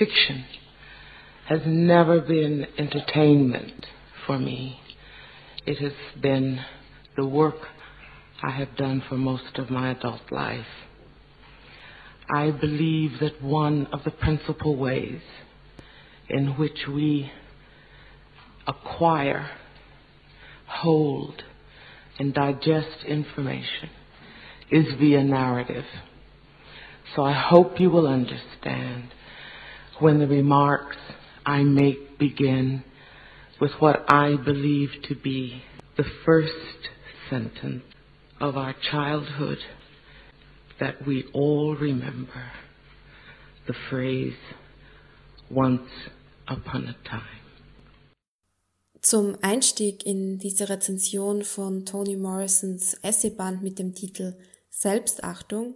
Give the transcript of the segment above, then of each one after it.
fiction has never been entertainment for me. It has been the work I have done for most of my adult life. I believe that one of the principal ways in which we acquire, hold, and digest information is via narrative. So I hope you will understand when the remarks I make begin with what I believe to be the first sentence of our childhood that we all remember the phrase once upon a time. Zum Einstieg in diese Rezension von Toni Morrisons Essayband mit dem Titel Selbstachtung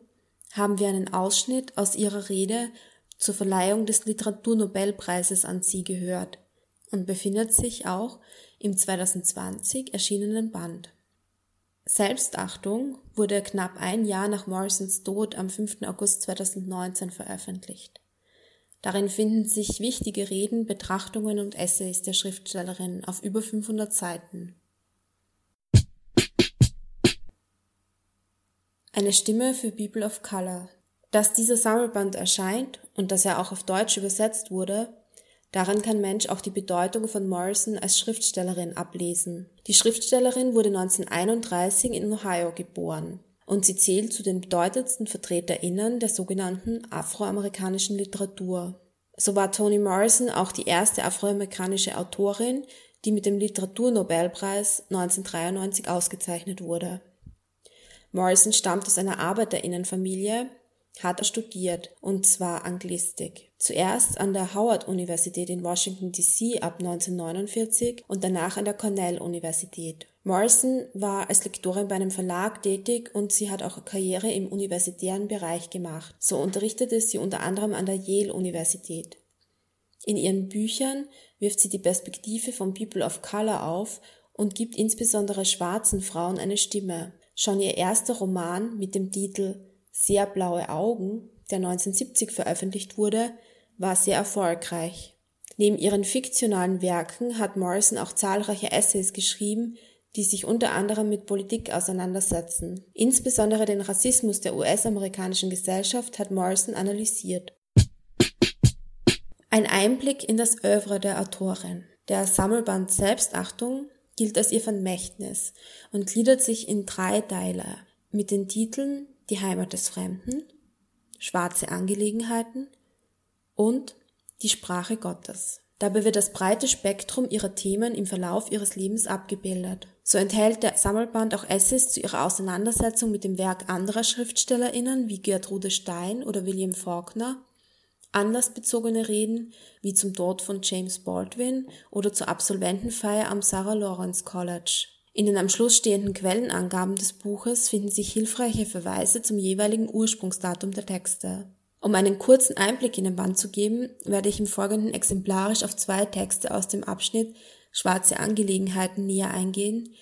haben wir einen Ausschnitt aus ihrer Rede zur Verleihung des Literaturnobelpreises an sie gehört und befindet sich auch im 2020 erschienenen Band. Selbstachtung wurde knapp ein Jahr nach Morrisons Tod am 5. August 2019 veröffentlicht. Darin finden sich wichtige Reden, Betrachtungen und Essays der Schriftstellerin auf über 500 Seiten. Eine Stimme für People of Color. Dass dieser Sammelband erscheint und dass er auch auf Deutsch übersetzt wurde, daran kann Mensch auch die Bedeutung von Morrison als Schriftstellerin ablesen. Die Schriftstellerin wurde 1931 in Ohio geboren und sie zählt zu den bedeutendsten VertreterInnen der sogenannten afroamerikanischen Literatur. So war Toni Morrison auch die erste afroamerikanische Autorin, die mit dem Literaturnobelpreis 1993 ausgezeichnet wurde. Morrison stammt aus einer Arbeiterinnenfamilie, hat er studiert, und zwar Anglistik. Zuerst an der Howard-Universität in Washington DC ab 1949 und danach an der Cornell-Universität. Morrison war als Lektorin bei einem Verlag tätig und sie hat auch Karriere im universitären Bereich gemacht. So unterrichtete sie unter anderem an der Yale-Universität. In ihren Büchern wirft sie die Perspektive von People of Color auf und gibt insbesondere schwarzen Frauen eine Stimme. Schon ihr erster Roman mit dem Titel Sehr blaue Augen, der 1970 veröffentlicht wurde, war sehr erfolgreich. Neben ihren fiktionalen Werken hat Morrison auch zahlreiche Essays geschrieben, die sich unter anderem mit Politik auseinandersetzen. Insbesondere den Rassismus der US-amerikanischen Gesellschaft hat Morrison analysiert. Ein Einblick in das Övre der Autorin. Der Sammelband Selbstachtung gilt als ihr Vermächtnis und gliedert sich in drei Teile mit den Titeln Die Heimat des Fremden, Schwarze Angelegenheiten und Die Sprache Gottes. Dabei wird das breite Spektrum ihrer Themen im Verlauf ihres Lebens abgebildet. So enthält der Sammelband auch Essays zu ihrer Auseinandersetzung mit dem Werk anderer SchriftstellerInnen wie Gertrude Stein oder William Faulkner anlassbezogene Reden wie zum Tod von James Baldwin oder zur Absolventenfeier am Sarah Lawrence College. In den am Schluss stehenden Quellenangaben des Buches finden sich hilfreiche Verweise zum jeweiligen Ursprungsdatum der Texte. Um einen kurzen Einblick in den Band zu geben, werde ich im Folgenden exemplarisch auf zwei Texte aus dem Abschnitt Schwarze Angelegenheiten näher eingehen.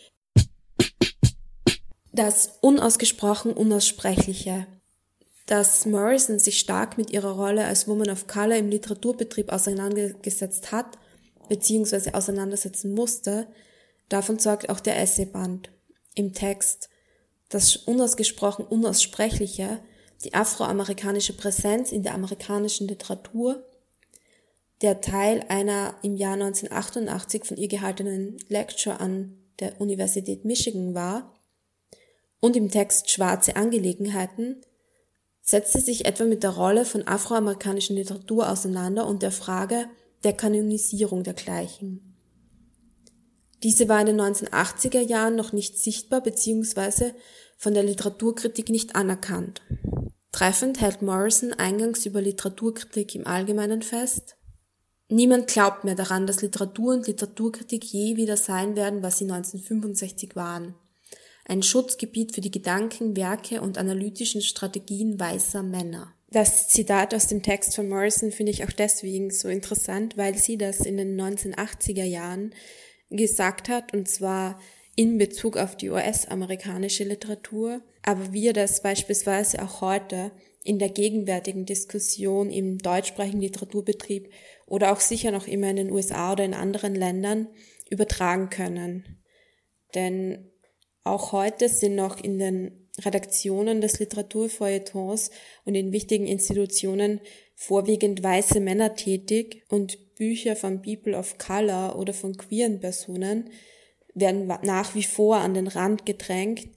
Das unausgesprochen Unaussprechliche dass Morrison sich stark mit ihrer Rolle als Woman of Color im Literaturbetrieb auseinandergesetzt hat, beziehungsweise auseinandersetzen musste, davon zeugt auch der Essayband. Im Text das unausgesprochen Unaussprechliche, die afroamerikanische Präsenz in der amerikanischen Literatur, der Teil einer im Jahr 1988 von ihr gehaltenen Lecture an der Universität Michigan war, und im Text Schwarze Angelegenheiten, setzte sich etwa mit der Rolle von afroamerikanischen Literatur auseinander und der Frage der Kanonisierung dergleichen. Diese war in den 1980er Jahren noch nicht sichtbar bzw. von der Literaturkritik nicht anerkannt. Treffend hält Morrison eingangs über Literaturkritik im Allgemeinen fest. Niemand glaubt mehr daran, dass Literatur und Literaturkritik je wieder sein werden, was sie 1965 waren ein Schutzgebiet für die Gedanken, Werke und analytischen Strategien weißer Männer. Das Zitat aus dem Text von Morrison finde ich auch deswegen so interessant, weil sie das in den 1980er Jahren gesagt hat, und zwar in Bezug auf die US-amerikanische Literatur, aber wir das beispielsweise auch heute in der gegenwärtigen Diskussion im deutschsprachigen Literaturbetrieb oder auch sicher noch immer in den USA oder in anderen Ländern übertragen können. Denn auch heute sind noch in den Redaktionen des Literaturfeuilletons und in wichtigen Institutionen vorwiegend weiße Männer tätig und Bücher von People of Color oder von queeren Personen werden nach wie vor an den Rand gedrängt,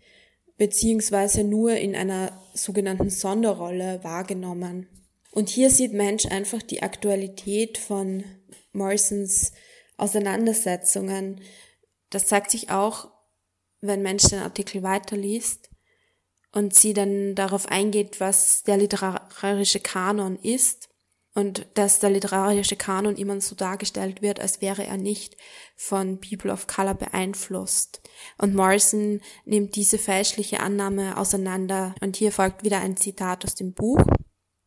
beziehungsweise nur in einer sogenannten Sonderrolle wahrgenommen. Und hier sieht Mensch einfach die Aktualität von Morrisons Auseinandersetzungen. Das zeigt sich auch, wenn Mensch den Artikel weiterliest und sie dann darauf eingeht, was der literarische Kanon ist und dass der literarische Kanon immer so dargestellt wird, als wäre er nicht von People of Color beeinflusst. Und Morrison nimmt diese fälschliche Annahme auseinander und hier folgt wieder ein Zitat aus dem Buch.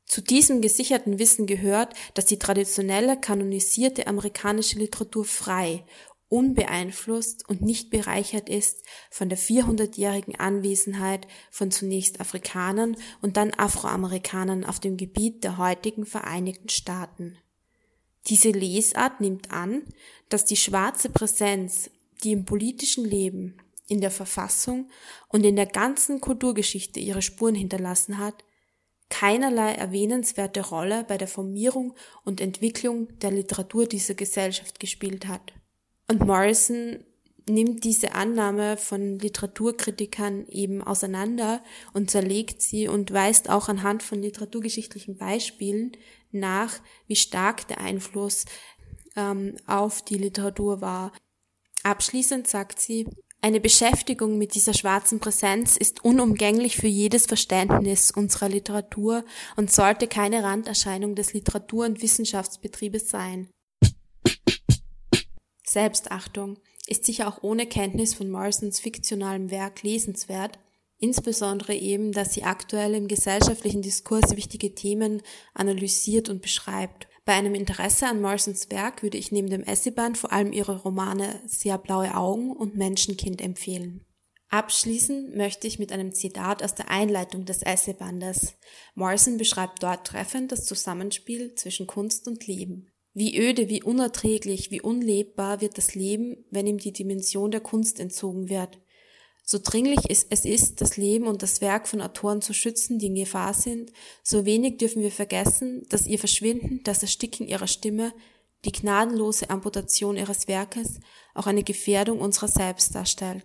Zu diesem gesicherten Wissen gehört, dass die traditionelle kanonisierte amerikanische Literatur frei unbeeinflusst und nicht bereichert ist von der 400-jährigen Anwesenheit von zunächst Afrikanern und dann Afroamerikanern auf dem Gebiet der heutigen Vereinigten Staaten. Diese Lesart nimmt an, dass die schwarze Präsenz, die im politischen Leben, in der Verfassung und in der ganzen Kulturgeschichte ihre Spuren hinterlassen hat, keinerlei erwähnenswerte Rolle bei der Formierung und Entwicklung der Literatur dieser Gesellschaft gespielt hat. Und Morrison nimmt diese Annahme von Literaturkritikern eben auseinander und zerlegt sie und weist auch anhand von literaturgeschichtlichen Beispielen nach, wie stark der Einfluss ähm, auf die Literatur war. Abschließend sagt sie, eine Beschäftigung mit dieser schwarzen Präsenz ist unumgänglich für jedes Verständnis unserer Literatur und sollte keine Randerscheinung des Literatur- und Wissenschaftsbetriebes sein. Selbstachtung ist sicher auch ohne Kenntnis von Morrisons fiktionalem Werk lesenswert, insbesondere eben, dass sie aktuell im gesellschaftlichen Diskurs wichtige Themen analysiert und beschreibt. Bei einem Interesse an Morrisons Werk würde ich neben dem Essayband vor allem ihre Romane Sehr blaue Augen und Menschenkind empfehlen. Abschließen möchte ich mit einem Zitat aus der Einleitung des Essaybandes. Morrison beschreibt dort treffend das Zusammenspiel zwischen Kunst und Leben. Wie öde, wie unerträglich, wie unlebbar wird das Leben, wenn ihm die Dimension der Kunst entzogen wird. So dringlich es ist, das Leben und das Werk von Autoren zu schützen, die in Gefahr sind, so wenig dürfen wir vergessen, dass ihr Verschwinden, das Ersticken ihrer Stimme, die gnadenlose Amputation ihres Werkes auch eine Gefährdung unserer selbst darstellt.